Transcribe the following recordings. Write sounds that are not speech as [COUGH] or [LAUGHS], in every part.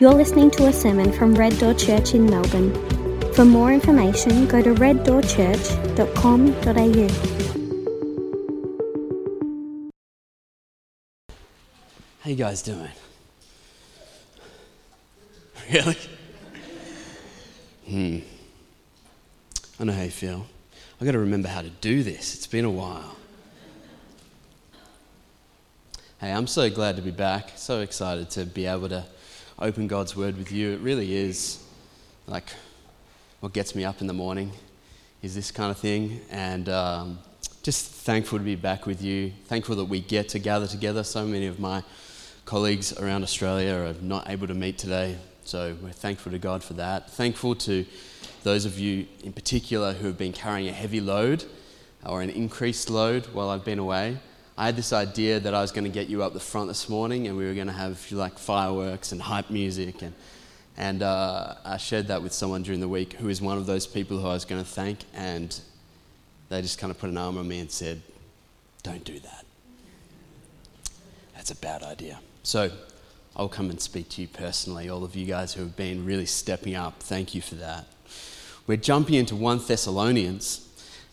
You're listening to a sermon from Red Door Church in Melbourne. For more information, go to reddoorchurch.com.au. How you guys doing? Really? Hmm. I know how you feel. I've got to remember how to do this. It's been a while. Hey, I'm so glad to be back. So excited to be able to open God's Word with you. It really is like what gets me up in the morning is this kind of thing. And um, just thankful to be back with you. Thankful that we get to gather together. So many of my colleagues around Australia are not able to meet today. So we're thankful to God for that. Thankful to those of you in particular who have been carrying a heavy load or an increased load while I've been away. I had this idea that I was going to get you up the front this morning and we were going to have like fireworks and hype music. And, and uh, I shared that with someone during the week who is one of those people who I was going to thank. And they just kind of put an arm on me and said, Don't do that. That's a bad idea. So I'll come and speak to you personally. All of you guys who have been really stepping up, thank you for that. We're jumping into 1 Thessalonians.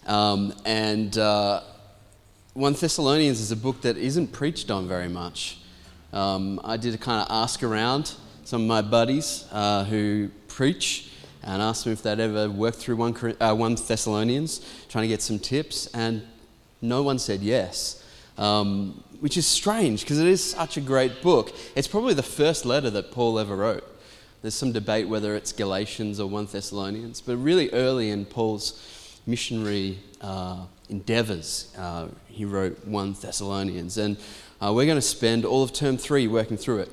Um, and. Uh, 1 Thessalonians is a book that isn't preached on very much. Um, I did a kind of ask around some of my buddies uh, who preach and asked them if they'd ever worked through 1, uh, 1 Thessalonians, trying to get some tips, and no one said yes. Um, which is strange because it is such a great book. It's probably the first letter that Paul ever wrote. There's some debate whether it's Galatians or 1 Thessalonians, but really early in Paul's missionary uh, endeavors. Uh, he wrote 1 Thessalonians. And uh, we're going to spend all of term three working through it.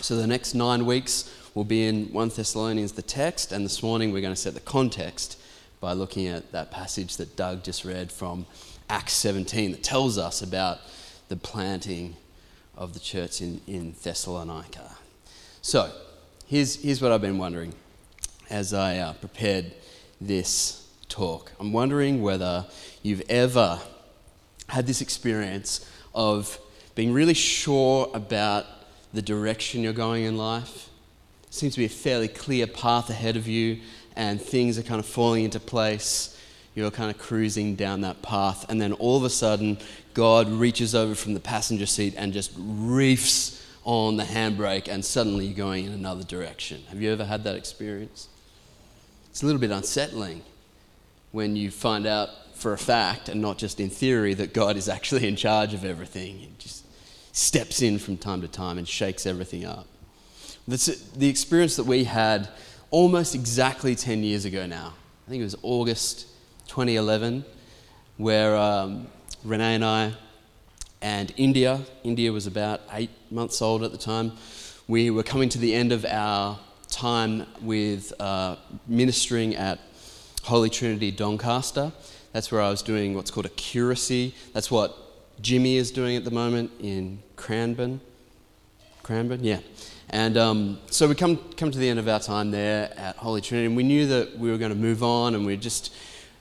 So the next nine weeks will be in 1 Thessalonians, the text, and this morning we're going to set the context by looking at that passage that Doug just read from Acts 17 that tells us about the planting of the church in, in Thessalonica. So here's, here's what I've been wondering as I uh, prepared this talk. I'm wondering whether you've ever had this experience of being really sure about the direction you're going in life. It seems to be a fairly clear path ahead of you, and things are kind of falling into place. You're kind of cruising down that path, and then all of a sudden, God reaches over from the passenger seat and just reefs on the handbrake, and suddenly you're going in another direction. Have you ever had that experience? It's a little bit unsettling when you find out for a fact and not just in theory that God is actually in charge of everything. He just steps in from time to time and shakes everything up. That's the experience that we had almost exactly 10 years ago now. I think it was August 2011, where um, Renee and I and India, India was about eight months old at the time, we were coming to the end of our time with uh, ministering at Holy Trinity Doncaster. That's where I was doing what's called a curacy. That's what Jimmy is doing at the moment in Cranbourne. Cranbourne, yeah. And um, so we come, come to the end of our time there at Holy Trinity, and we knew that we were going to move on, and we are just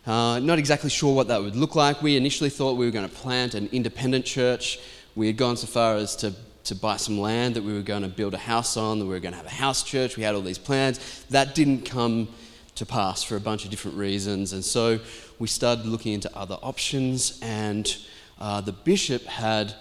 uh, not exactly sure what that would look like. We initially thought we were going to plant an independent church. We had gone so far as to, to buy some land that we were going to build a house on, that we were going to have a house church. We had all these plans. That didn't come to pass for a bunch of different reasons. And so we started looking into other options, and uh, the bishop had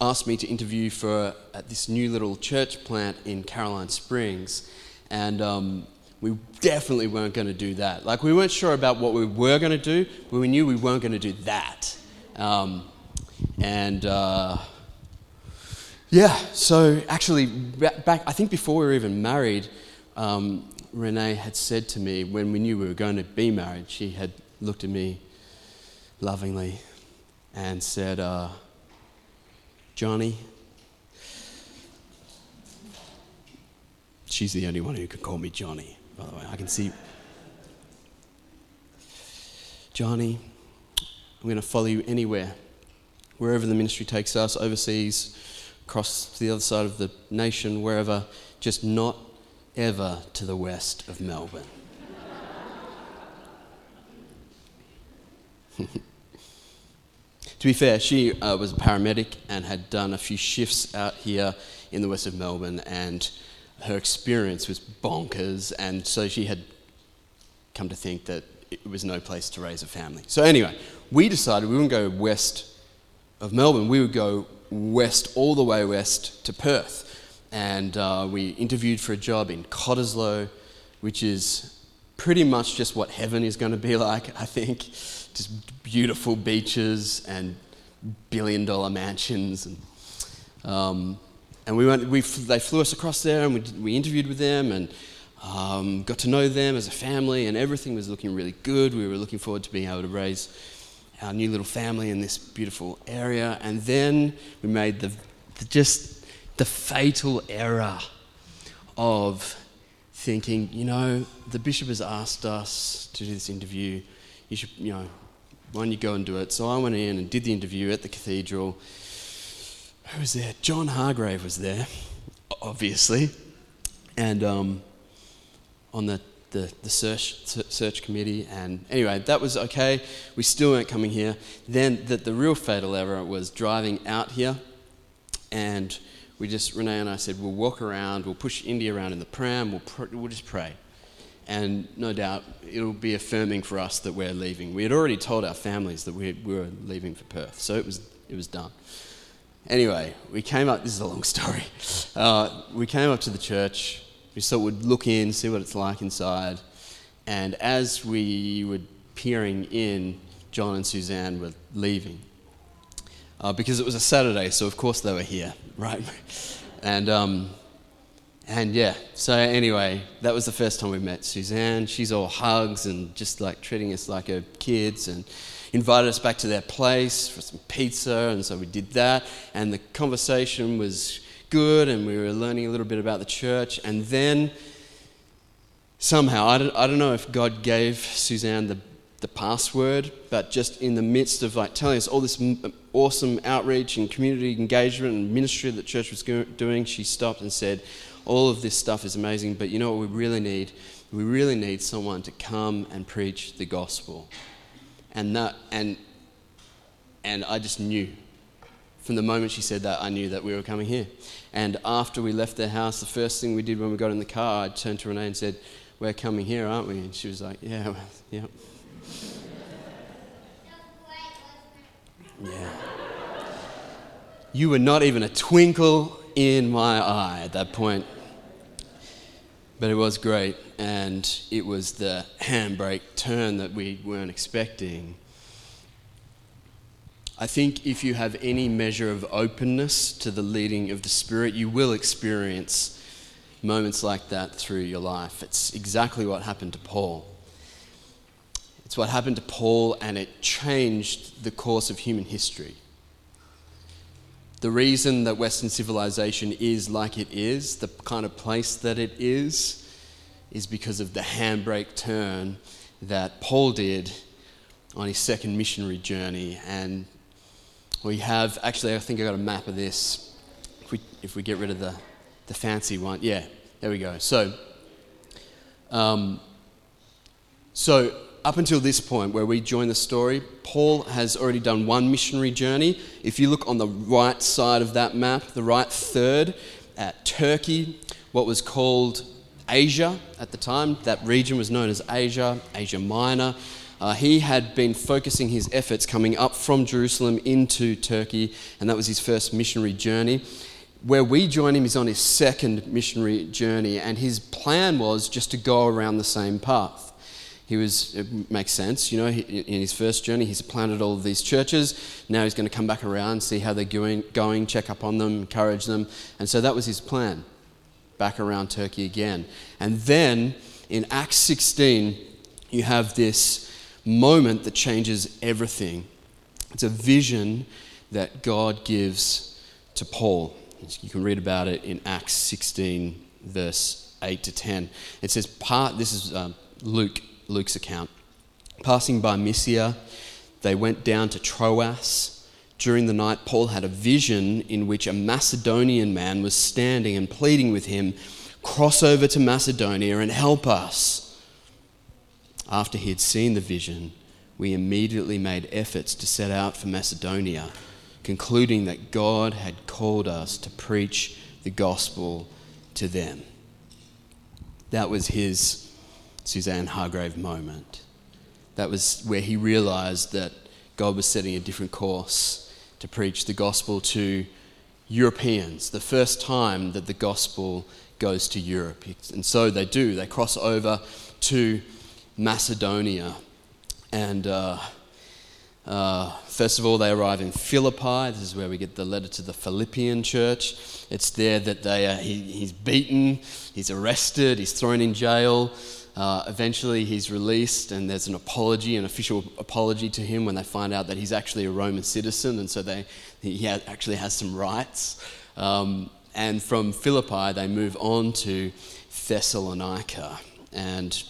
asked me to interview for at this new little church plant in Caroline Springs. And um, we definitely weren't going to do that. Like, we weren't sure about what we were going to do, but we knew we weren't going to do that. Um, and uh, yeah, so actually, back, I think before we were even married, um, Renee had said to me when we knew we were going to be married, she had looked at me lovingly and said, uh, Johnny, she's the only one who can call me Johnny, by the way. I can see. Johnny, I'm going to follow you anywhere, wherever the ministry takes us, overseas, across to the other side of the nation, wherever, just not ever to the west of Melbourne. [LAUGHS] to be fair, she uh, was a paramedic and had done a few shifts out here in the west of Melbourne, and her experience was bonkers, and so she had come to think that it was no place to raise a family. So, anyway, we decided we wouldn't go west of Melbourne, we would go west, all the way west to Perth. And uh, we interviewed for a job in Cottesloe, which is pretty much just what heaven is going to be [LAUGHS] like, I think. Just beautiful beaches and billion dollar mansions. And, um, and we went, we, they flew us across there and we, we interviewed with them and um, got to know them as a family, and everything was looking really good. We were looking forward to being able to raise our new little family in this beautiful area. And then we made the, the just the fatal error of thinking, you know, the bishop has asked us to do this interview. You should, you know, why don't you go and do it? So I went in and did the interview at the cathedral. Who was there? John Hargrave was there, obviously. And um, on the the, the search, search committee. And anyway, that was okay. We still weren't coming here. Then the, the real fatal error was driving out here. And we just, Renee and I said, we'll walk around, we'll push India around in the pram, we'll, pr- we'll just pray. And no doubt it'll be affirming for us that we're leaving. We had already told our families that we, we were leaving for Perth, so it was, it was done. Anyway, we came up, this is a long story. [LAUGHS] Uh, we came up to the church, we sort of would look in, see what it's like inside. And as we were peering in, John and Suzanne were leaving. Uh, because it was a Saturday, so of course they were here, [LAUGHS] right? And, um, and yeah, so anyway, that was the first time we met Suzanne. She's all hugs and just like treating us like her kids and invited us back to their place for some pizza. And so we did that. And the conversation was good and we were learning a little bit about the church. And then somehow, I don't, I don't know if God gave Suzanne the, the password, but just in the midst of like telling us all this awesome outreach and community engagement and ministry that church was doing, she stopped and said, All of this stuff is amazing, but you know what we really need? We really need someone to come and preach the gospel. And that, and, and I just knew from the moment she said that, I knew that we were coming here. And after we left the house, the first thing we did when we got in the car, I turned to Renee and said, We're coming here, aren't we? And she was like, Yeah, yeah. Yeah. You were not even a twinkle in my eye at that point. But it was great, and it was the handbrake turn that we weren't expecting I think if you have any measure of openness to the leading of the Spirit, you will experience moments like that through your life. It's exactly what happened to Paul. It's what happened to Paul, and it changed the course of human history. The reason that Western civilization is like it is, the kind of place that it is, is because of the handbrake turn that Paul did on his second missionary journey. And we have, actually, I think I've got a map of this. If we, if we get rid of the, the fancy one, yeah, there we go. So, um, so up until this point where we join the story, Paul has already done one missionary journey. If you look on the right side of that map, the right third, at Turkey, what was called Asia at the time, that region was known as Asia, Asia Minor. Uh, he had been focusing his efforts coming up from Jerusalem into Turkey, and that was his first missionary journey. Where we join him is on his second missionary journey, and his plan was just to go around the same path. He was, it makes sense, you know, he, in his first journey, he's planted all of these churches. Now he's going to come back around, see how they're going, going, check up on them, encourage them. And so that was his plan, back around Turkey again. And then in Acts 16, you have this moment that changes everything. It's a vision that God gives to Paul. You can read about it in Acts 16, verse 8 to 10. It says, part, this is um, Luke, Luke's account. Passing by Mysia, they went down to Troas. During the night, Paul had a vision in which a Macedonian man was standing and pleading with him, Cross over to Macedonia and help us. After he had seen the vision, we immediately made efforts to set out for Macedonia, concluding that God had called us to preach the gospel to them. that was his Suzanne Hargrave moment. That was where he realized that God was setting a different course to preach the gospel to Europeans, the first time that the gospel goes to Europe. And so they do, they cross over to Macedonia. And uh, uh, first of all, they arrive in Philippi. This is where we get the letter to the Philippian church. It's there that they are, he, he's beaten, he's arrested, he's thrown in jail. Uh, eventually, he's released, and there's an apology, an official apology to him when they find out that he's actually a Roman citizen, and so they, he actually has some rights. Um, and from Philippi, they move on to Thessalonica. And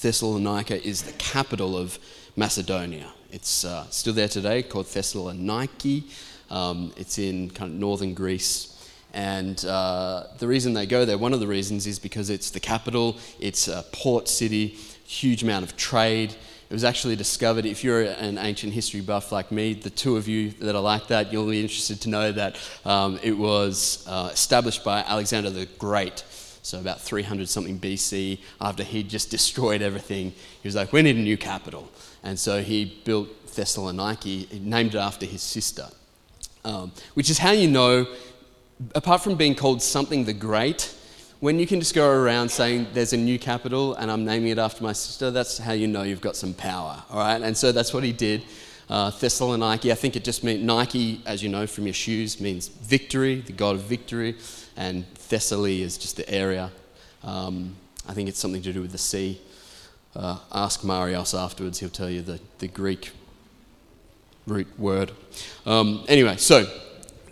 Thessalonica is the capital of Macedonia. It's uh, still there today, called Thessaloniki. Um, it's in kind of northern Greece. And uh, the reason they go there, one of the reasons is because it's the capital, it's a port city, huge amount of trade. It was actually discovered, if you're an ancient history buff like me, the two of you that are like that, you'll be interested to know that um, it was uh, established by Alexander the Great. So, about 300 something BC, after he'd just [LAUGHS] destroyed everything, he was like, We need a new capital. And so he built Thessaloniki, he named it after his sister, um, which is how you know, apart from being called something the Great, when you can just go around saying there's a new capital and I'm naming it after my sister, that's how you know you've got some power, all right? And so that's what he did. Uh, Thessaloniki, I think it just means Nike, as you know from your shoes, means victory, the god of victory, and Thessaly is just the area. Um, I think it's something to do with the sea. Uh, ask Marios afterwards, he'll tell you the, the Greek root word. Um, anyway, so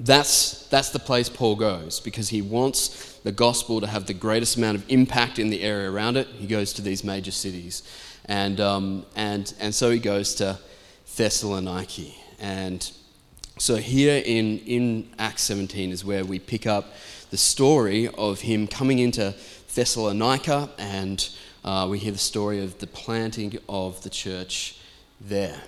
that's, that's the place Paul goes because he wants the gospel to have the greatest amount of impact in the area around it. He goes to these major cities. And, um, and, and so he goes to Thessaloniki. And so here in, in Acts 17 is where we pick up the story of him coming into Thessalonica, and uh, we hear the story of the planting of the church there.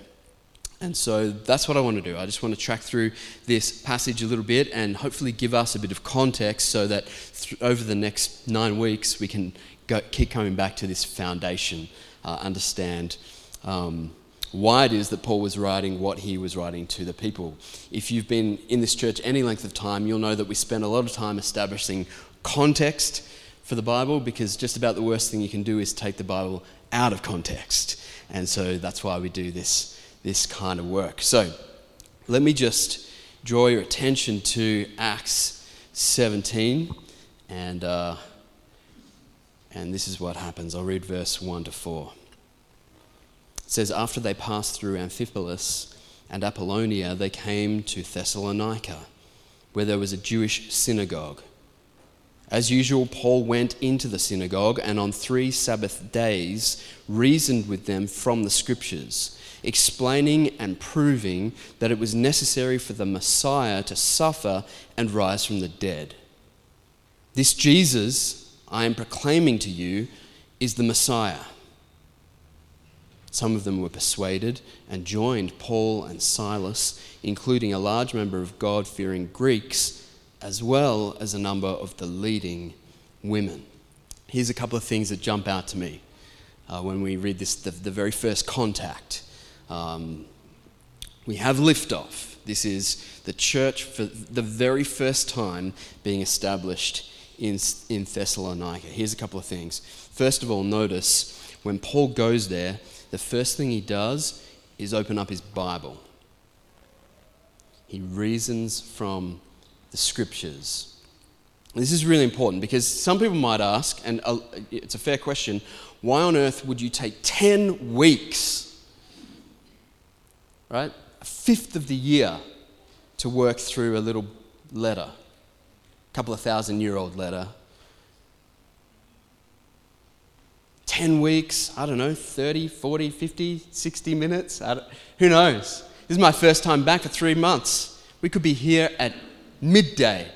And so that's what I want to do. I just want to track through this passage a little bit and hopefully give us a bit of context so that th- over the next nine weeks we can go, keep coming back to this foundation, uh, understand um, why it is that Paul was writing what he was writing to the people. If you've been in this church any length of time, you'll know that we spend a lot of time establishing context for the Bible because just about the worst thing you can do is take the Bible out of context. And so that's why we do this this kind of work. So let me just draw your attention to Acts 17, and, uh, and this is what happens. I'll read verse 1 to 4. It says, After they passed through Amphipolis and Apollonia, they came to Thessalonica, where there was a Jewish synagogue. As usual, Paul went into the synagogue and on three Sabbath days reasoned with them from the scriptures explaining and proving that it was necessary for the Messiah to suffer and rise from the dead. This Jesus I am proclaiming to you is the Messiah. Some of them were persuaded and joined Paul and Silas, including a large number of God fearing Greeks, as well as a number of the leading women. Here's a couple of things that jump out to me uh, when we read this the, the very first contact um, we have liftoff. This is the church for the very first time being established in, in Thessalonica. Here's a couple of things. First of all, notice when Paul goes there, the first thing he does is open up his Bible. He reasons from the scriptures. This is really important because some people might ask, and it's a fair question, why on earth would you take 10 weeks right? A fifth of the year to work through a little letter, a couple of thousand year old letter. 10 weeks, I don't know, 30, 40, 50, 60 minutes, who knows? This is my first time back for three months. We could be here at midday.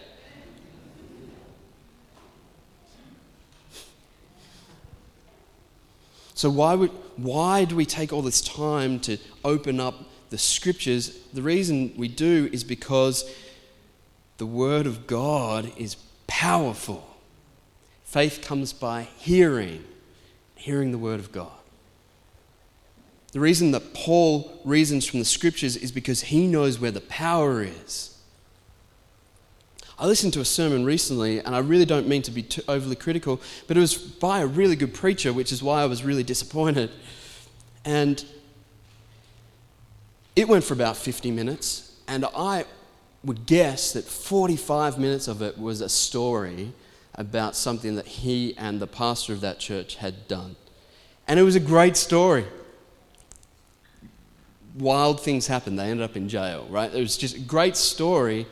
So, why, would, why do we take all this time to open up the scriptures, the reason we do is because the Word of God is powerful. Faith comes by hearing, hearing the Word of God. The reason that Paul reasons from the scriptures is because he knows where the power is. I listened to a sermon recently, and I really don't mean to be overly critical, but it was by a really good preacher, which is why I was really disappointed. And it went for about 50 minutes, and I would guess that 45 minutes of it was a story about something that he and the pastor of that church had done. And it was a great story. Wild things happened. They ended up in jail, right? It was just a great story,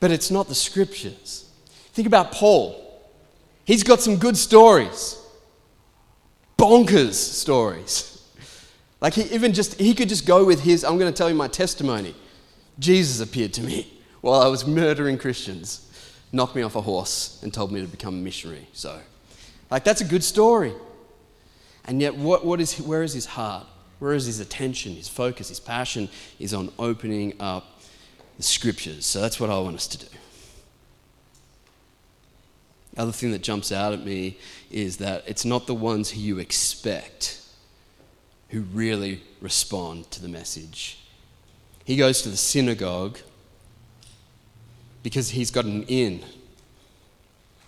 but it's not the scriptures. Think about Paul. He's got some good stories, bonkers stories. Like he even just he could just go with his I'm going to tell you my testimony. Jesus appeared to me [LAUGHS] while I was murdering Christians, knocked me off a horse and told me to become a missionary. So, like that's a good story. And yet what, what is where is his heart? Where is his attention, his focus, his passion is on opening up the scriptures. So that's what I want us to do. The other thing that jumps out at me is that it's not the ones who you expect who really respond to the message. He goes to the synagogue because he's got an in.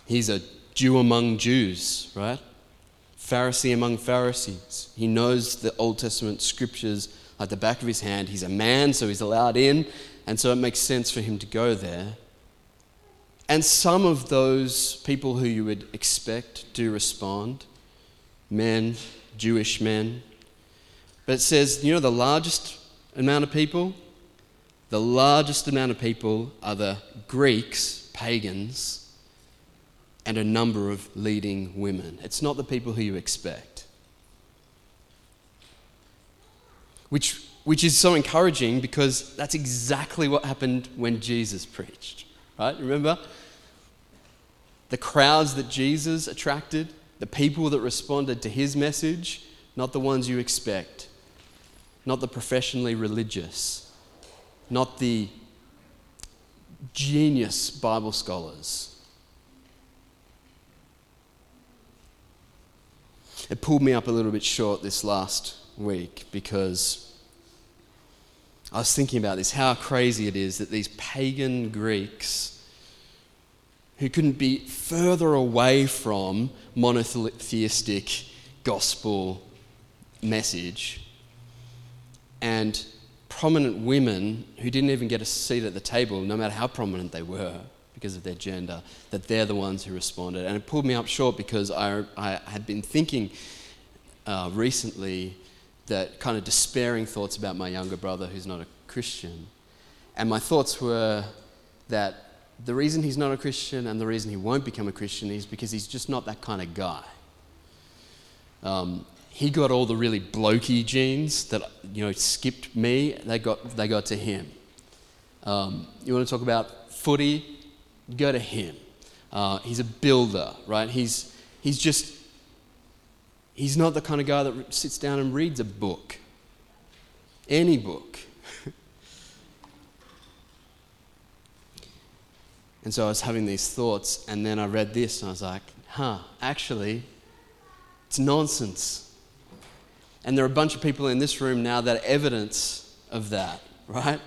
He's a Jew among Jews, right? Pharisee among Pharisees. He knows the Old Testament scriptures at the back of his hand. He's a man, so he's allowed in, and so it makes sense for him to go there. And some of those people who you would expect do respond men, Jewish men, but it says, you know, the largest amount of people? The largest amount of people are the Greeks, pagans, and a number of leading women. It's not the people who you expect. Which, which is so encouraging because that's exactly what happened when Jesus preached. Right? Remember? The crowds that Jesus attracted, the people that responded to his message, not the ones you expect not the professionally religious, not the genius Bible scholars. It pulled me up a little bit short this last week because I was thinking about this how crazy it is that these pagan Greeks who couldn't be further away from monotheistic gospel message and prominent women who didn't even get a seat at the table, no matter how prominent they were because of their gender, that they're the ones who responded. And it pulled me up short because I, I had been thinking uh, recently that kind of despairing thoughts about my younger brother who's not a Christian. And my thoughts were that the reason he's not a Christian and the reason he won't become a Christian is because he's just not that kind of guy. Um, he got all the really blokey genes that you know skipped me. They got they got to him. Um, you want to talk about footy? Go to him. Uh, he's a builder, right? He's he's just he's not the kind of guy that sits down and reads a book. Any book. [LAUGHS] and so I was having these thoughts, and then I read this, and I was like, huh, actually, it's nonsense. And there are a bunch of people in this room now that are evidence of that, right?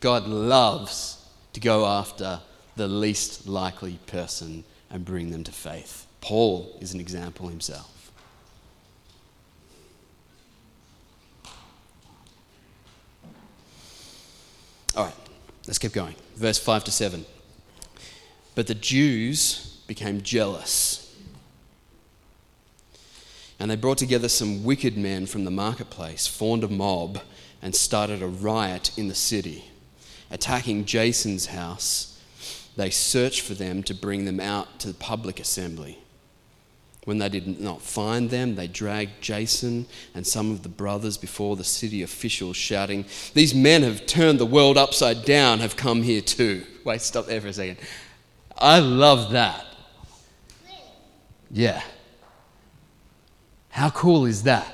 God loves to go after the least likely person and bring them to faith. Paul is an example himself. All right, let's keep going. Verse 5 to 7. But the Jews became jealous and they brought together some wicked men from the marketplace, formed a mob, and started a riot in the city. Attacking Jason's house, they searched for them to bring them out to the public assembly. When they did not find them, they dragged Jason and some of the brothers before the city officials, shouting, These men have turned the world upside down, have come here too. Wait, stop there for a second. I love that. Yeah. How cool is that?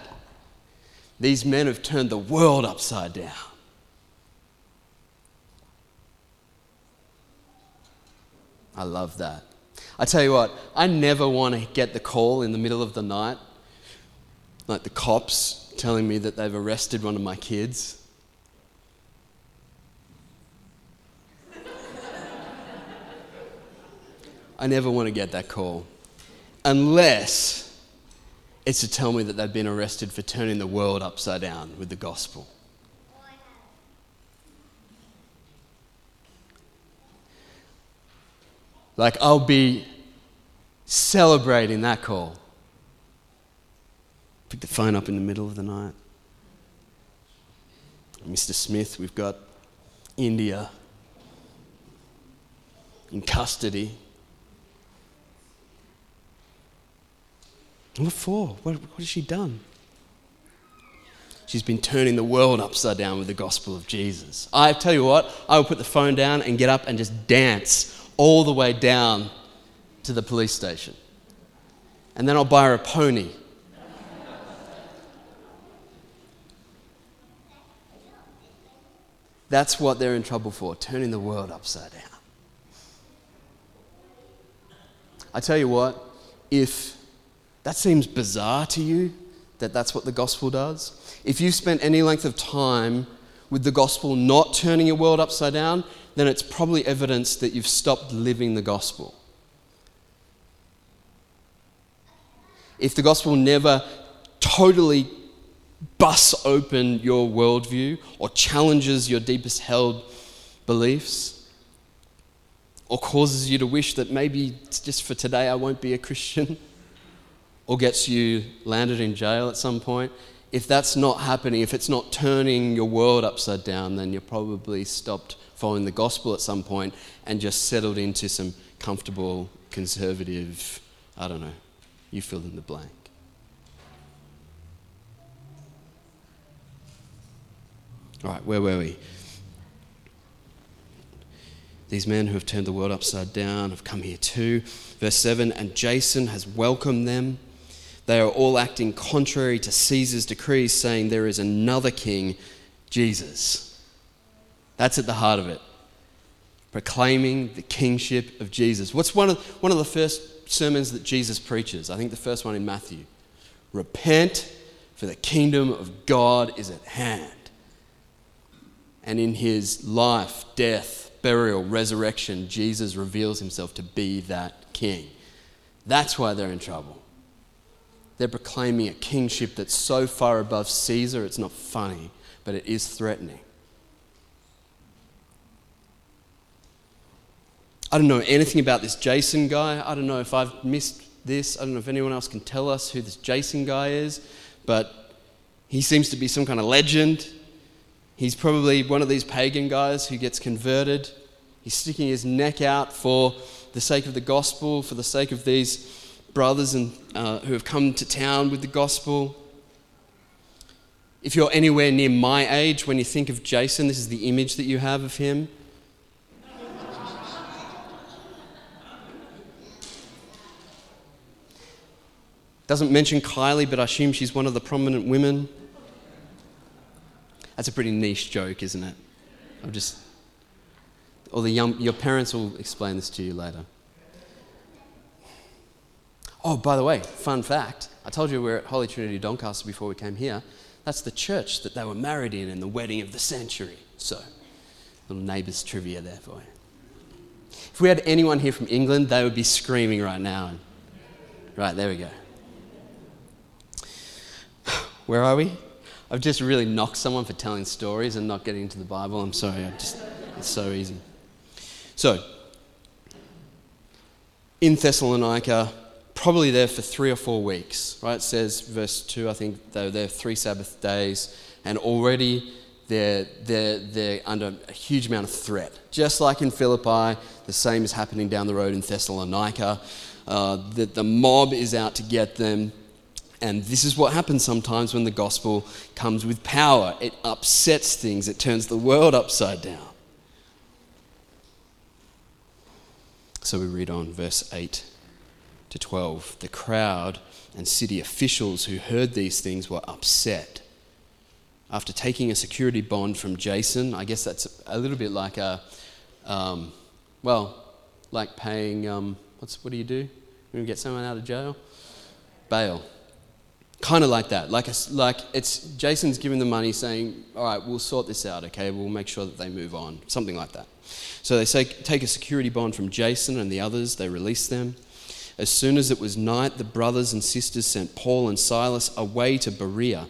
These men have turned the world upside down. I love that. I tell you what, I never want to get the call in the middle of the night, like the cops telling me that they've arrested one of my kids. I never want to get that call. Unless it's to tell me that they've been arrested for turning the world upside down with the gospel. Like, I'll be celebrating that call. Pick the phone up in the middle of the night. Mr. Smith, we've got India in custody. What for? What, what has she done? She's been turning the world upside down with the gospel of Jesus. I tell you what, I will put the phone down and get up and just dance all the way down to the police station. And then I'll buy her a pony. That's what they're in trouble for, turning the world upside down. I tell you what, if that seems bizarre to you, that that's what the gospel does, if you've spent any length of time with the gospel not turning your world upside down, then it's probably evidence that you've stopped living the gospel. If the gospel never totally busts open your worldview or challenges your deepest held beliefs or causes you to wish that maybe just for today I won't be a Christian [LAUGHS] or gets you landed in jail at some point, if that's not happening, if it's not turning your world upside down, then you're probably stopped following the gospel at some point and just settled into some comfortable, conservative, I don't know, you fill in the blank. All right, where were we? These men who have turned the world upside down have come here too. Verse 7 And Jason has welcomed them they are all acting contrary to Caesar's decrees, saying there is another king, Jesus. That's at the heart of it. Proclaiming the kingship of Jesus. What's one of, one of the first sermons that Jesus preaches? I think the first one in Matthew. Repent, for the kingdom of God is at hand. And in his life, death, burial, resurrection, Jesus reveals himself to be that king. That's why they're in trouble. They're proclaiming a kingship that's so far above Caesar, it's not funny, but it is threatening. I don't know anything about this Jason guy. I don't know if I've missed this. I don't know if anyone else can tell us who this Jason guy is, but he seems to be some kind of legend. He's probably one of these pagan guys who gets converted. He's sticking his neck out for the sake of the gospel, for the sake of these brothers and, uh, who have come to town with the gospel. If you're anywhere near my age, when you think of Jason, this is the image that you have of him. Doesn't mention Kylie, but I assume she's one of the prominent women. That's a pretty niche joke, isn't it? I'm just, or the young, your parents will explain this to you later. Oh, by the way, fun fact I told you we are at Holy Trinity Doncaster before we came here. That's the church that they were married in in the wedding of the century. So, little neighbours trivia there for you. If we had anyone here from England, they would be screaming right now. Right, there we go. [SIGHS] Where are we? I've just really knocked someone for telling stories and not getting into the Bible. I'm sorry, I just, it's so easy. So, in Thessalonica, probably there for three or four weeks, right? It says, verse 2, I think they were there three Sabbath days, and already they're, they're, they're under a huge amount of threat. Just like in Philippi, the same is happening down the road in Thessalonica. Uh, the, the mob is out to get them. And this is what happens sometimes when the gospel comes with power. It upsets things, it turns the world upside down. So we read on, verse 8 to 12. The crowd and city officials who heard these things were upset. After taking a security bond from Jason, I guess that's a little bit like a, um, well, like paying, um, what's, what do you do you get someone out of jail? Bail. Kind of like that. Like, a, like it's Jason's giving the money saying, all right, we'll sort this out, okay? We'll make sure that they move on. Something like that. So they say, take a security bond from Jason and the others, they release them. As soon as it was night, the brothers and sisters sent Paul and Silas away to Berea.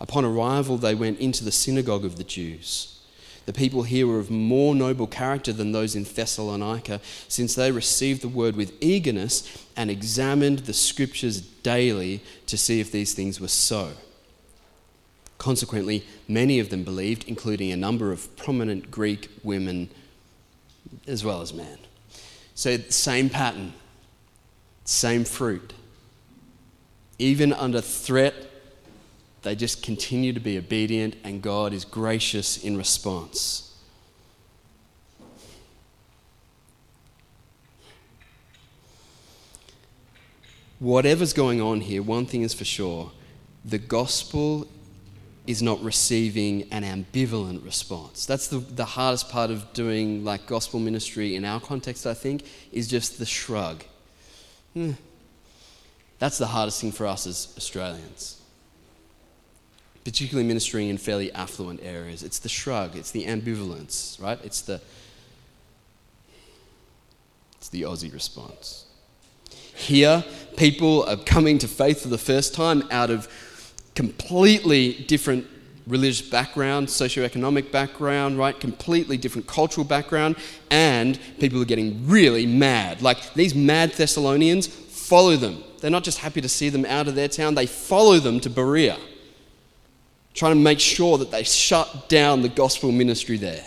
Upon arrival, they went into the synagogue of the Jews. The people here were of more noble character than those in Thessalonica, since they received the word with eagerness and examined the scriptures daily to see if these things were so. Consequently, many of them believed, including a number of prominent Greek women as well as men. So, same pattern, same fruit. Even under threat, they just continue to be obedient, and God is gracious in response. Whatever's going on here, one thing is for sure the gospel is not receiving an ambivalent response. That's the, the hardest part of doing like gospel ministry in our context, I think, is just the shrug. Hmm. That's the hardest thing for us as Australians, particularly ministering in fairly affluent areas. It's the shrug, it's the ambivalence, right? It's the, it's the Aussie response. Here, people are coming to faith for the first time out of completely different religious background, socioeconomic background, right? Completely different cultural background, and people are getting really mad. Like these mad Thessalonians follow them. They're not just happy to see them out of their town, they follow them to Berea, trying to make sure that they shut down the gospel ministry there.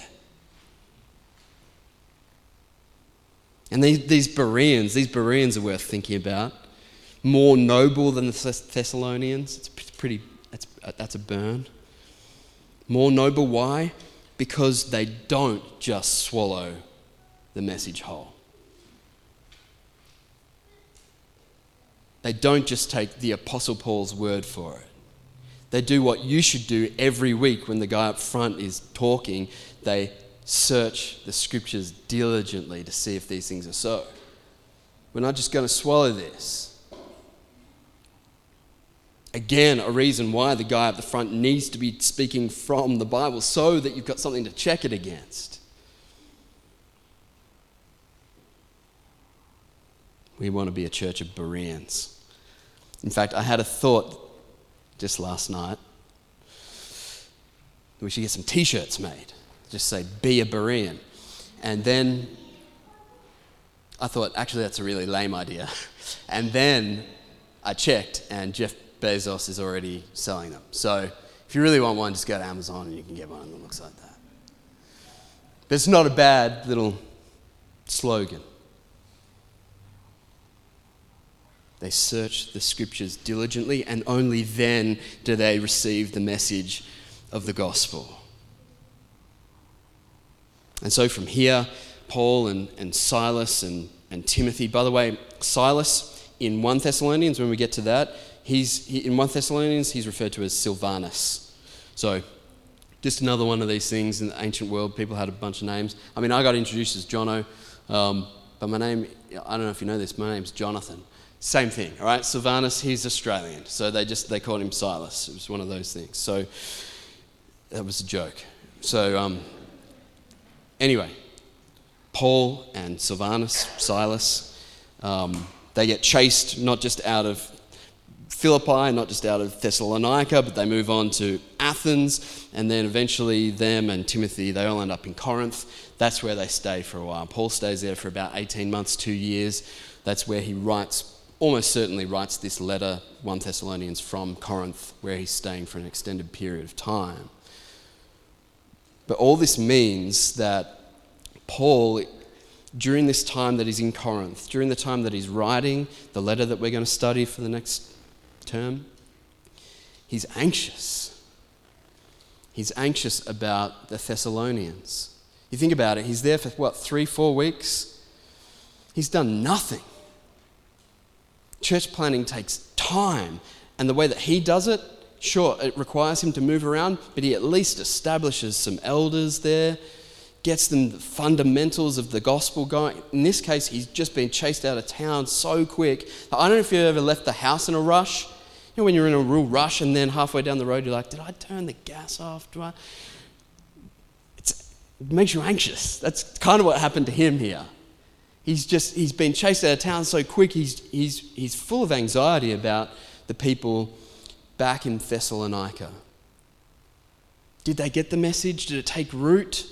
And these, these Bereans, these Bereans are worth thinking about. More noble than the Thessalonians. It's pretty, that's, that's a burn. More noble, why? Because they don't just swallow the message whole. They don't just take the Apostle Paul's word for it. They do what you should do every week when the guy up front is talking. They search the scriptures diligently to see if these things are so. We're not just going to swallow this. Again, a reason why the guy at the front needs to be speaking from the Bible so that you've got something to check it against. We want to be a church of Bereans. In fact, I had a thought just last night. We should get some t shirts made. Just say, be a Berean. And then I thought, actually, that's a really lame idea. [LAUGHS] And then I checked, and Jeff Bezos is already selling them. So if you really want one, just go to Amazon and you can get one that looks like that. But it's not a bad little slogan. They search the scriptures diligently, and only then do they receive the message of the gospel. And so from here, Paul and, and Silas and, and Timothy, by the way, Silas in 1 Thessalonians, when we get to that, he's, he, in 1 Thessalonians, he's referred to as Silvanus. So, just another one of these things in the ancient world. People had a bunch of names. I mean, I got introduced as Jono, um, but my name, I don't know if you know this, my name's Jonathan. Same thing, all right? Silvanus, he's Australian. So they just, they called him Silas. It was one of those things. So that was a joke. So, um, anyway, Paul and Silvanus, Silas, um, they get chased not just out of Philippi, not just out of Thessalonica, but they move on to Athens, and then eventually them and Timothy, they all end up in Corinth. That's where they stay for a while. Paul stays there for about 18 months, two years. That's where he writes, almost certainly writes this letter, 1 Thessalonians, from Corinth, where he's staying for an extended period of time. But all this means that Paul during this time that he's in Corinth, during the time that he's writing the letter that we're going to study for the next term, he's anxious. He's anxious about the Thessalonians. You think about it, he's there for what, three, four weeks? He's done nothing. Church planning takes time, and the way that he does it, sure, it requires him to move around, but he at least establishes some elders there, gets them the fundamentals of the gospel going. In this case, he's just been chased out of town so quick. I don't know if you've ever left the house in a rush. You know, when you're in a real rush and then halfway down the road, you're like, did I turn the gas off? Do I? It's, it makes you anxious. That's kind of what happened to him here. He's just, he's been chased out of town so quick, he's, he's, he's full of anxiety about the people back in Thessalonica. Did they get the message? Did it take root?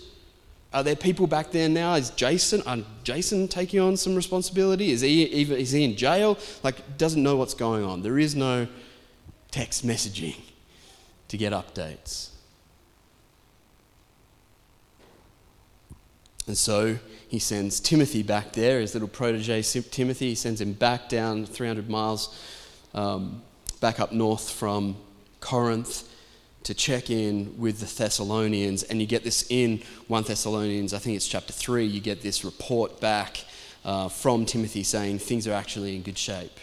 Are there people back there now? Is Jason, uh, Jason taking on some responsibility? Is he, is he in jail? Like, doesn't know what's going on. There is no text messaging to get updates. And so he sends Timothy back there, his little protege Timothy. He sends him back down 300 miles, um, back up north from Corinth to check in with the Thessalonians. And you get this in 1 Thessalonians, I think it's chapter 3, you get this report back uh, from Timothy saying things are actually in good shape.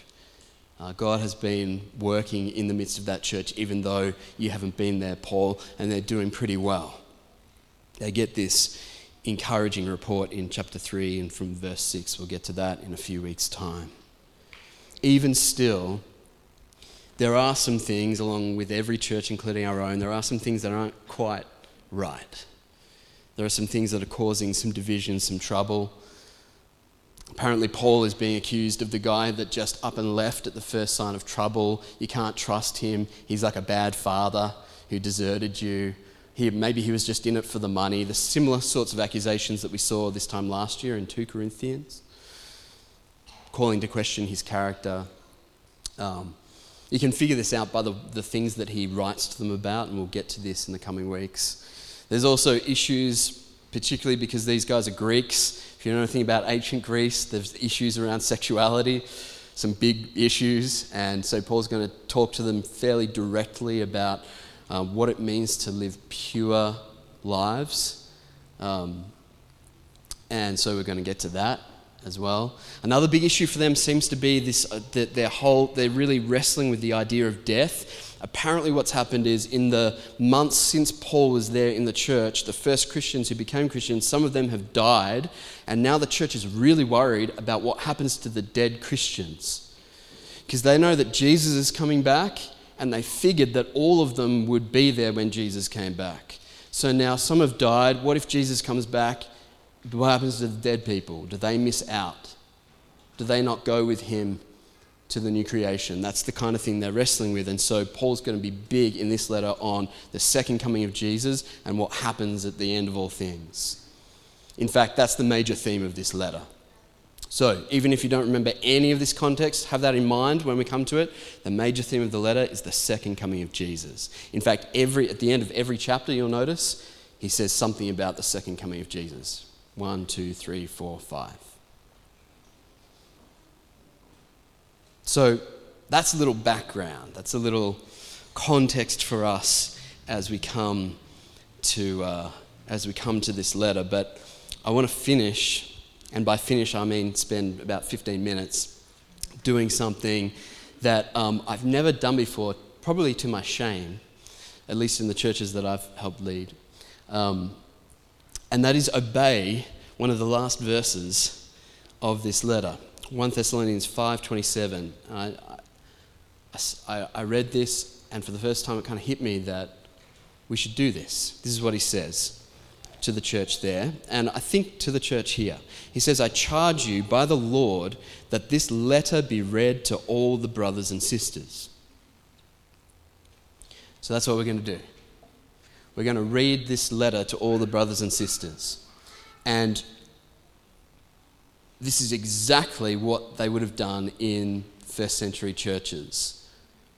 Uh, God has been working in the midst of that church, even though you haven't been there, Paul, and they're doing pretty well. They get this encouraging report in chapter 3 and from verse 6. We'll get to that in a few weeks' time. Even still, there are some things, along with every church, including our own, there are some things that aren't quite right. There are some things that are causing some division, some trouble. Apparently, Paul is being accused of the guy that just up and left at the first sign of trouble. You can't trust him. He's like a bad father who deserted you. He, maybe he was just in it for the money. The similar sorts of accusations that we saw this time last year in 2 Corinthians, calling to question his character. Um, you can figure this out by the, the things that he writes to them about, and we'll get to this in the coming weeks. There's also issues particularly because these guys are Greeks. If you know anything about ancient Greece, there's issues around sexuality, some big issues, and so Paul's going to talk to them fairly directly about um, what it means to live pure lives. Um, and so we're going to get to that as well. Another big issue for them seems to be this uh, that their whole they're really wrestling with the idea of death apparently what's happened is in the months since Paul was there in the church, the first Christians who became Christians, some of them have died, and now the church is really worried about what happens to the dead Christians. Because they know that Jesus is coming back, and they figured that all of them would be there when Jesus came back. So now some have died. What if Jesus comes back? What happens to the dead people? Do they miss out? Do they not go with him to the new creation. That's the kind of thing they're wrestling with. And so Paul's going to be big in this letter on the second coming of Jesus and what happens at the end of all things. In fact, that's the major theme of this letter. So, even if you don't remember any of this context, have that in mind when we come to it. The major theme of the letter is the second coming of Jesus. In fact, every, at the end of every chapter, you'll notice, he says something about the second coming of Jesus. One, two, three, four, five. So that's a little background, that's a little context for us as we come to, uh, as we come to this letter. But I want to finish, and by finish I mean spend about 15 minutes doing something that um, I've never done before, probably to my shame, at least in the churches that I've helped lead. Um, and that is obey one of the last verses of this letter. 1 Thessalonians 5.27. I, I, I read this, and for the first time it kind of hit me that we should do this. This is what he says to the church there, and I think to the church here. He says, I charge you by the Lord that this letter be read to all the brothers and sisters. So that's what we're going to do. We're going to read this letter to all the brothers and sisters. And this is exactly what they would have done in first century churches.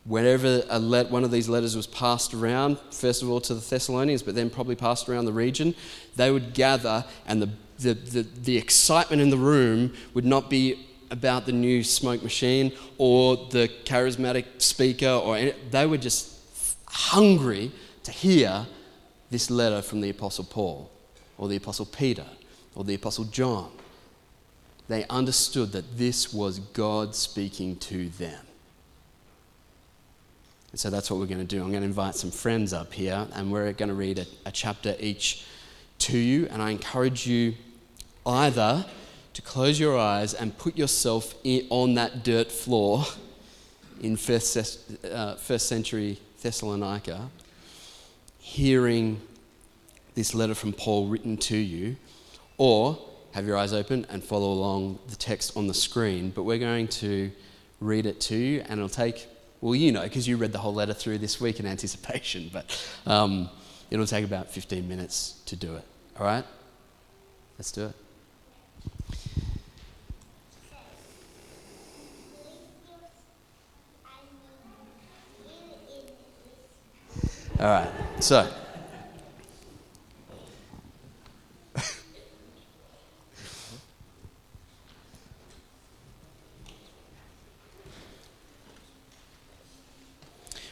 Whenever let, one of these letters was passed around, first of all to the Thessalonians, but then probably passed around the region, they would gather, and the, the, the, the excitement in the room would not be about the new smoke machine or the charismatic speaker, or any, they were just hungry to hear this letter from the Apostle Paul, or the Apostle Peter, or the Apostle John they understood that this was God speaking to them. And so that's what we're going to do. I'm going to invite some friends up here, and we're going to read a, a chapter each to you, and I encourage you either to close your eyes and put yourself in, on that dirt floor in first, uh, first century Thessalonica, hearing this letter from Paul written to you, or have your eyes open and follow along the text on the screen. But we're going to read it to you, and it'll take, well, you know, because you read the whole letter through this week in [LAUGHS] anticipation, but um, it'll take about 15 minutes to do it. All right? Let's do it. All right, so.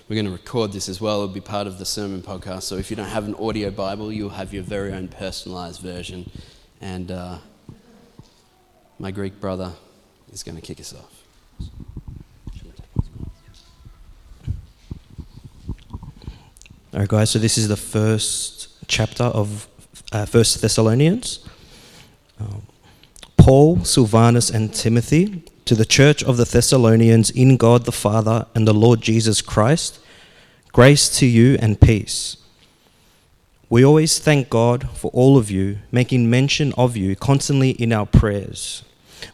We're going to record this as well. It'll be part of the sermon podcast. So if you don't have an audio Bible, you'll have your very own personalized version. And uh, my Greek brother is going to kick us off. All right, guys, so this is the first chapter of uh, First Thessalonians. Um, Paul, Silvanus, and Timothy to the church of the Thessalonians in God the Father and the Lord Jesus Christ, grace to you and peace. We always thank God for all of you, making mention of you constantly in our prayers.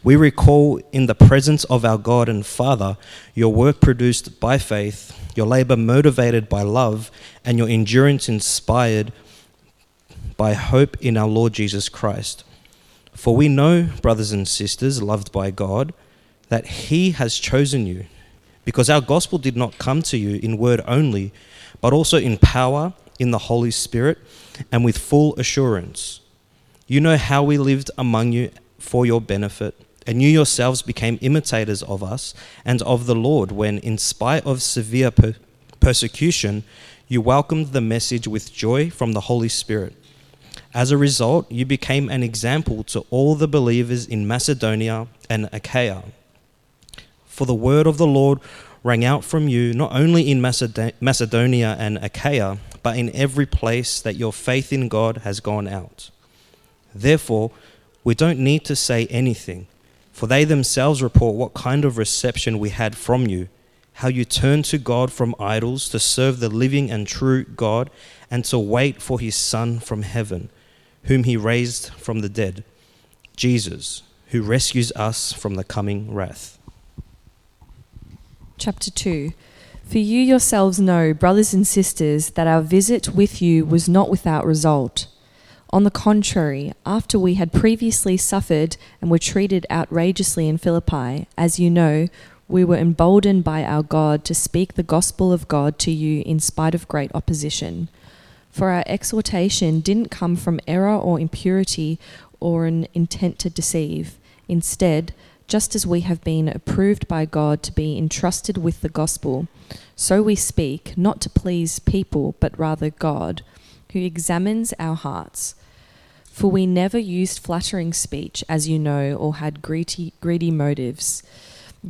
We recall in the presence of our God and Father your work produced by faith, your labor motivated by love, and your endurance inspired by hope in our Lord Jesus Christ. For we know, brothers and sisters, loved by God, that He has chosen you, because our gospel did not come to you in word only, but also in power, in the Holy Spirit, and with full assurance. You know how we lived among you for your benefit, and you yourselves became imitators of us and of the Lord when, in spite of severe per- persecution, you welcomed the message with joy from the Holy Spirit. As a result, you became an example to all the believers in Macedonia and Achaia. For the word of the Lord rang out from you not only in Macedonia and Achaia, but in every place that your faith in God has gone out. Therefore, we don't need to say anything, for they themselves report what kind of reception we had from you, how you turned to God from idols to serve the living and true God, and to wait for his Son from heaven, whom he raised from the dead, Jesus, who rescues us from the coming wrath chapter 2. For you yourselves know, brothers and sisters, that our visit with you was not without result. On the contrary, after we had previously suffered and were treated outrageously in Philippi, as you know, we were emboldened by our God to speak the gospel of God to you in spite of great opposition. For our exhortation didn't come from error or impurity or an intent to deceive. Instead, just as we have been approved by God to be entrusted with the gospel, so we speak, not to please people, but rather God, who examines our hearts. For we never used flattering speech, as you know, or had greedy, greedy motives.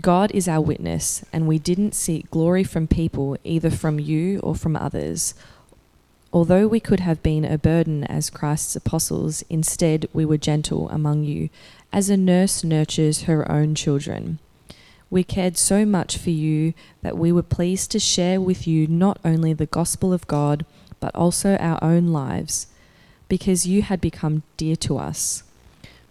God is our witness, and we didn't seek glory from people, either from you or from others. Although we could have been a burden as Christ's apostles, instead we were gentle among you, as a nurse nurtures her own children. We cared so much for you that we were pleased to share with you not only the gospel of God, but also our own lives, because you had become dear to us.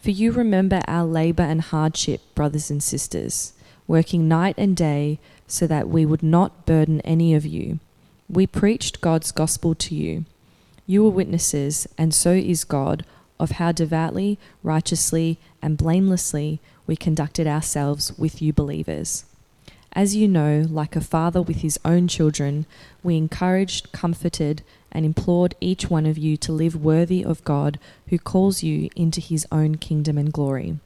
For you remember our labor and hardship, brothers and sisters, working night and day so that we would not burden any of you. We preached God's gospel to you. You were witnesses, and so is God of how devoutly, righteously, and blamelessly we conducted ourselves with you believers. As you know, like a father with his own children, we encouraged, comforted, and implored each one of you to live worthy of God who calls you into his own kingdom and glory.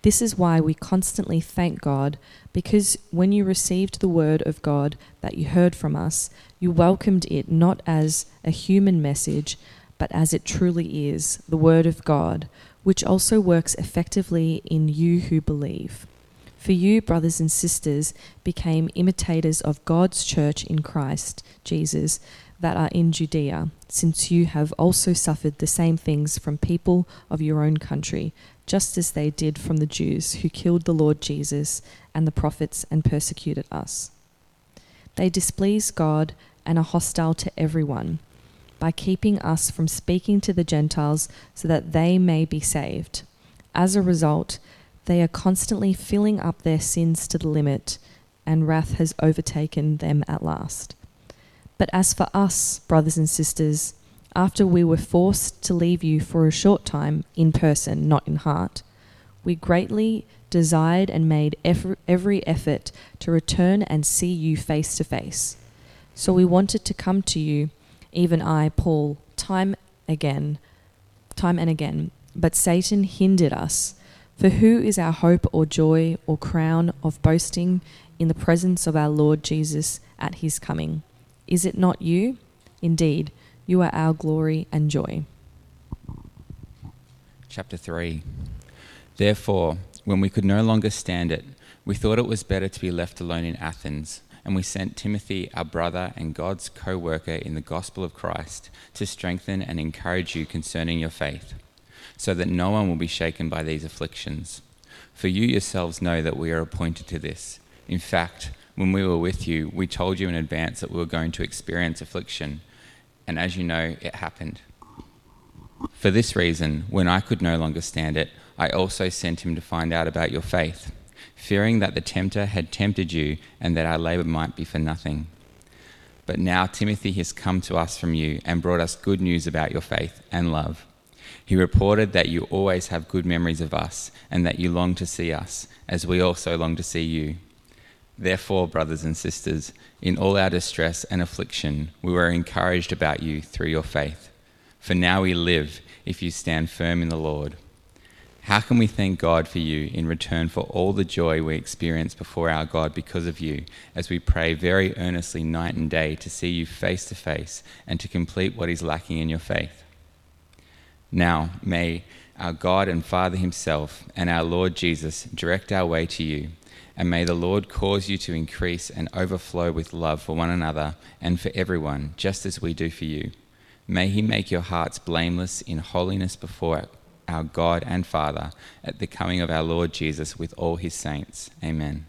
This is why we constantly thank God, because when you received the word of God that you heard from us, you welcomed it not as a human message, but as it truly is, the Word of God, which also works effectively in you who believe. For you, brothers and sisters, became imitators of God's church in Christ Jesus that are in Judea, since you have also suffered the same things from people of your own country, just as they did from the Jews who killed the Lord Jesus and the prophets and persecuted us. They displease God and are hostile to everyone by keeping us from speaking to the Gentiles so that they may be saved. As a result, they are constantly filling up their sins to the limit, and wrath has overtaken them at last. But as for us, brothers and sisters, after we were forced to leave you for a short time in person, not in heart, we greatly desired and made every effort to return and see you face to face. So we wanted to come to you, even I, Paul, time again, time and again, but Satan hindered us. For who is our hope or joy or crown of boasting in the presence of our Lord Jesus at his coming? Is it not you? Indeed, you are our glory and joy. Chapter 3 Therefore, when we could no longer stand it, we thought it was better to be left alone in Athens, and we sent Timothy, our brother and God's co worker in the gospel of Christ, to strengthen and encourage you concerning your faith, so that no one will be shaken by these afflictions. For you yourselves know that we are appointed to this. In fact, when we were with you, we told you in advance that we were going to experience affliction, and as you know, it happened. For this reason, when I could no longer stand it, I also sent him to find out about your faith, fearing that the tempter had tempted you and that our labor might be for nothing. But now Timothy has come to us from you and brought us good news about your faith and love. He reported that you always have good memories of us and that you long to see us, as we also long to see you. Therefore, brothers and sisters, in all our distress and affliction, we were encouraged about you through your faith. For now we live if you stand firm in the Lord. How can we thank God for you in return for all the joy we experience before our God because of you, as we pray very earnestly night and day to see you face to face and to complete what is lacking in your faith? Now, may our God and Father Himself and our Lord Jesus direct our way to you and may the Lord cause you to increase and overflow with love for one another and for everyone, just as we do for you. May He make your hearts blameless in holiness before our God and Father at the coming of our Lord Jesus with all His saints. Amen.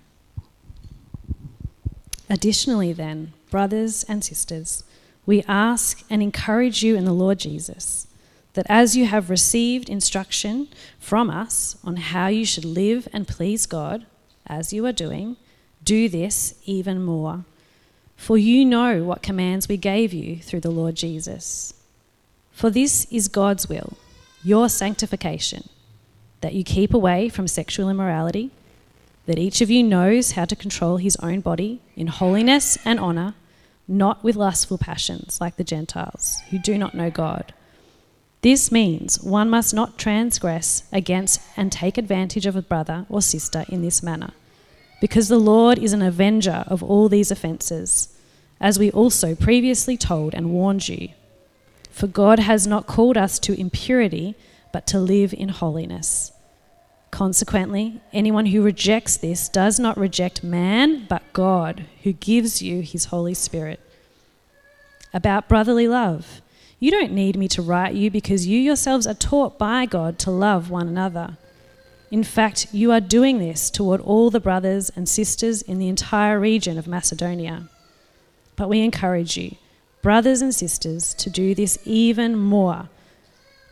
Additionally, then, brothers and sisters, we ask and encourage you in the Lord Jesus that as you have received instruction from us on how you should live and please God, as you are doing, do this even more. For you know what commands we gave you through the Lord Jesus. For this is God's will, your sanctification, that you keep away from sexual immorality, that each of you knows how to control his own body in holiness and honour, not with lustful passions like the Gentiles, who do not know God. This means one must not transgress against and take advantage of a brother or sister in this manner because the Lord is an avenger of all these offences, as we also previously told and warned you. For God has not called us to impurity, but to live in holiness. Consequently, anyone who rejects this does not reject man, but God, who gives you his Holy Spirit. About brotherly love, you don't need me to write you because you yourselves are taught by God to love one another. In fact, you are doing this toward all the brothers and sisters in the entire region of Macedonia. But we encourage you, brothers and sisters, to do this even more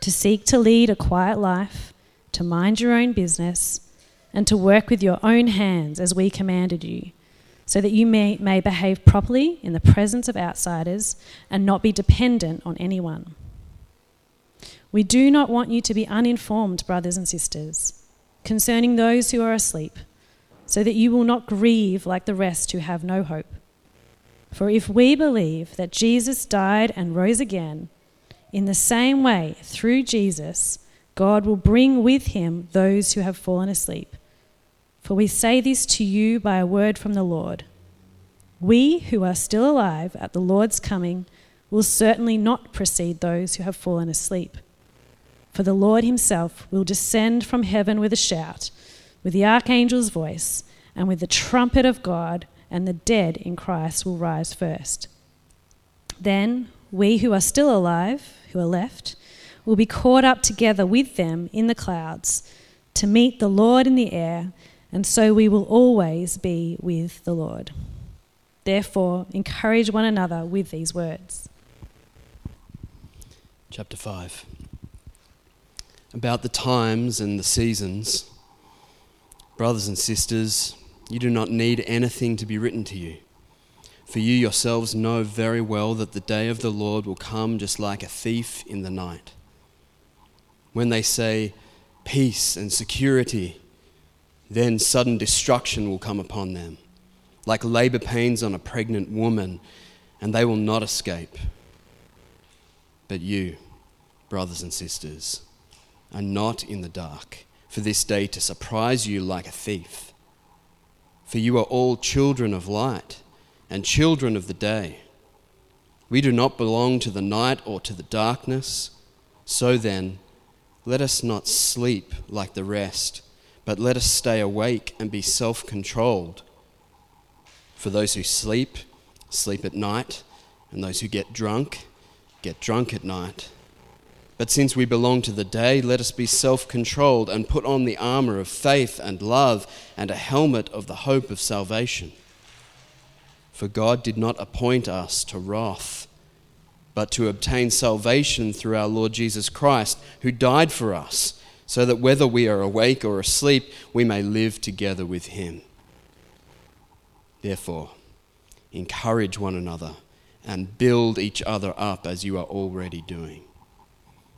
to seek to lead a quiet life, to mind your own business, and to work with your own hands as we commanded you, so that you may, may behave properly in the presence of outsiders and not be dependent on anyone. We do not want you to be uninformed, brothers and sisters concerning those who are asleep, so that you will not grieve like the rest who have no hope. For if we believe that Jesus died and rose again, in the same way, through Jesus, God will bring with him those who have fallen asleep. For we say this to you by a word from the Lord. We who are still alive at the Lord's coming will certainly not precede those who have fallen asleep. For the Lord himself will descend from heaven with a shout, with the archangel's voice, and with the trumpet of God, and the dead in Christ will rise first. Then we who are still alive, who are left, will be caught up together with them in the clouds to meet the Lord in the air, and so we will always be with the Lord. Therefore, encourage one another with these words. Chapter 5. About the times and the seasons, brothers and sisters, you do not need anything to be written to you. For you yourselves know very well that the day of the Lord will come just like a thief in the night. When they say peace and security, then sudden destruction will come upon them, like labor pains on a pregnant woman, and they will not escape. But you, brothers and sisters, are not in the dark for this day to surprise you like a thief. For you are all children of light and children of the day. We do not belong to the night or to the darkness. So then, let us not sleep like the rest, but let us stay awake and be self controlled. For those who sleep, sleep at night, and those who get drunk, get drunk at night. But since we belong to the day, let us be self controlled and put on the armor of faith and love and a helmet of the hope of salvation. For God did not appoint us to wrath, but to obtain salvation through our Lord Jesus Christ, who died for us, so that whether we are awake or asleep, we may live together with him. Therefore, encourage one another and build each other up as you are already doing.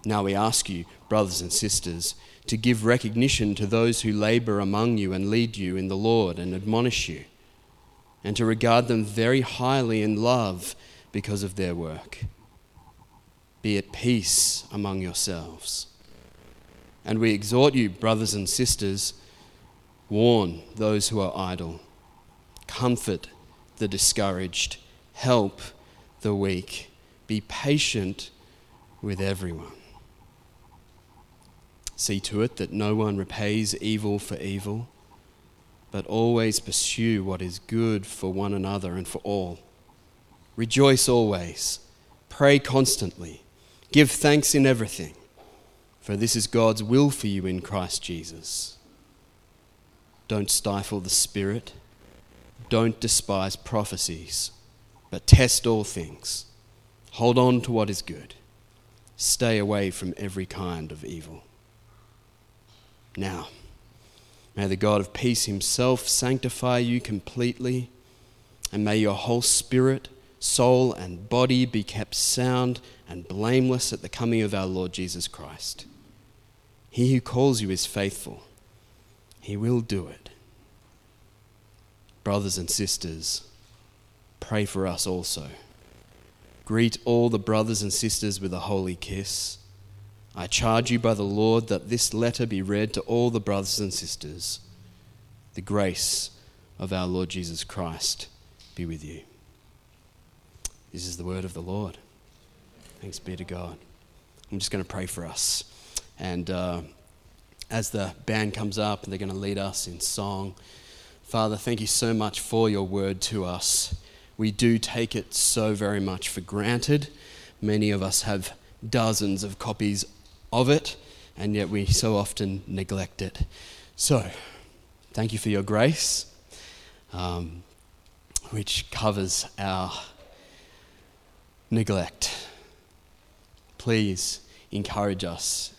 Now we ask you, brothers and sisters, to give recognition to those who labor among you and lead you in the Lord and admonish you and to regard them very highly in love because of their work. Be at peace among yourselves. And we exhort you, brothers and sisters, warn those who are idle, comfort the discouraged, help the weak, be patient with everyone. See to it that no one repays evil for evil but always pursue what is good for one another and for all. Rejoice always, pray constantly, give thanks in everything, for this is God's will for you in Christ Jesus. Don't stifle the Spirit, don't despise prophecies, but test all things. Hold on to what is good. Stay away from every kind of evil. Now, May the God of peace himself sanctify you completely, and may your whole spirit, soul, and body be kept sound and blameless at the coming of our Lord Jesus Christ. He who calls you is faithful, he will do it. Brothers and sisters, pray for us also. Greet all the brothers and sisters with a holy kiss. I charge you by the Lord that this letter be read to all the brothers and sisters. The grace of our Lord Jesus Christ be with you. This is the word of the Lord. Thanks be to God. I'm just going to pray for us. And uh, as the band comes up and they're going to lead us in song, Father, thank you so much for your word to us. We do take it so very much for granted. Many of us have dozens of copies of it, and yet we so often neglect it. So, thank you for your grace, um, which covers our neglect. Please encourage us,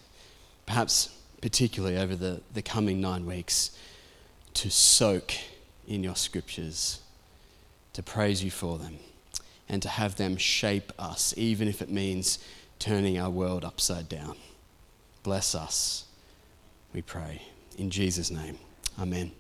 perhaps particularly over the, the coming nine weeks, to soak in your scriptures, to praise you for them, and to have them shape us, even if it means turning our world upside down. Bless us, we pray. In Jesus' name, amen.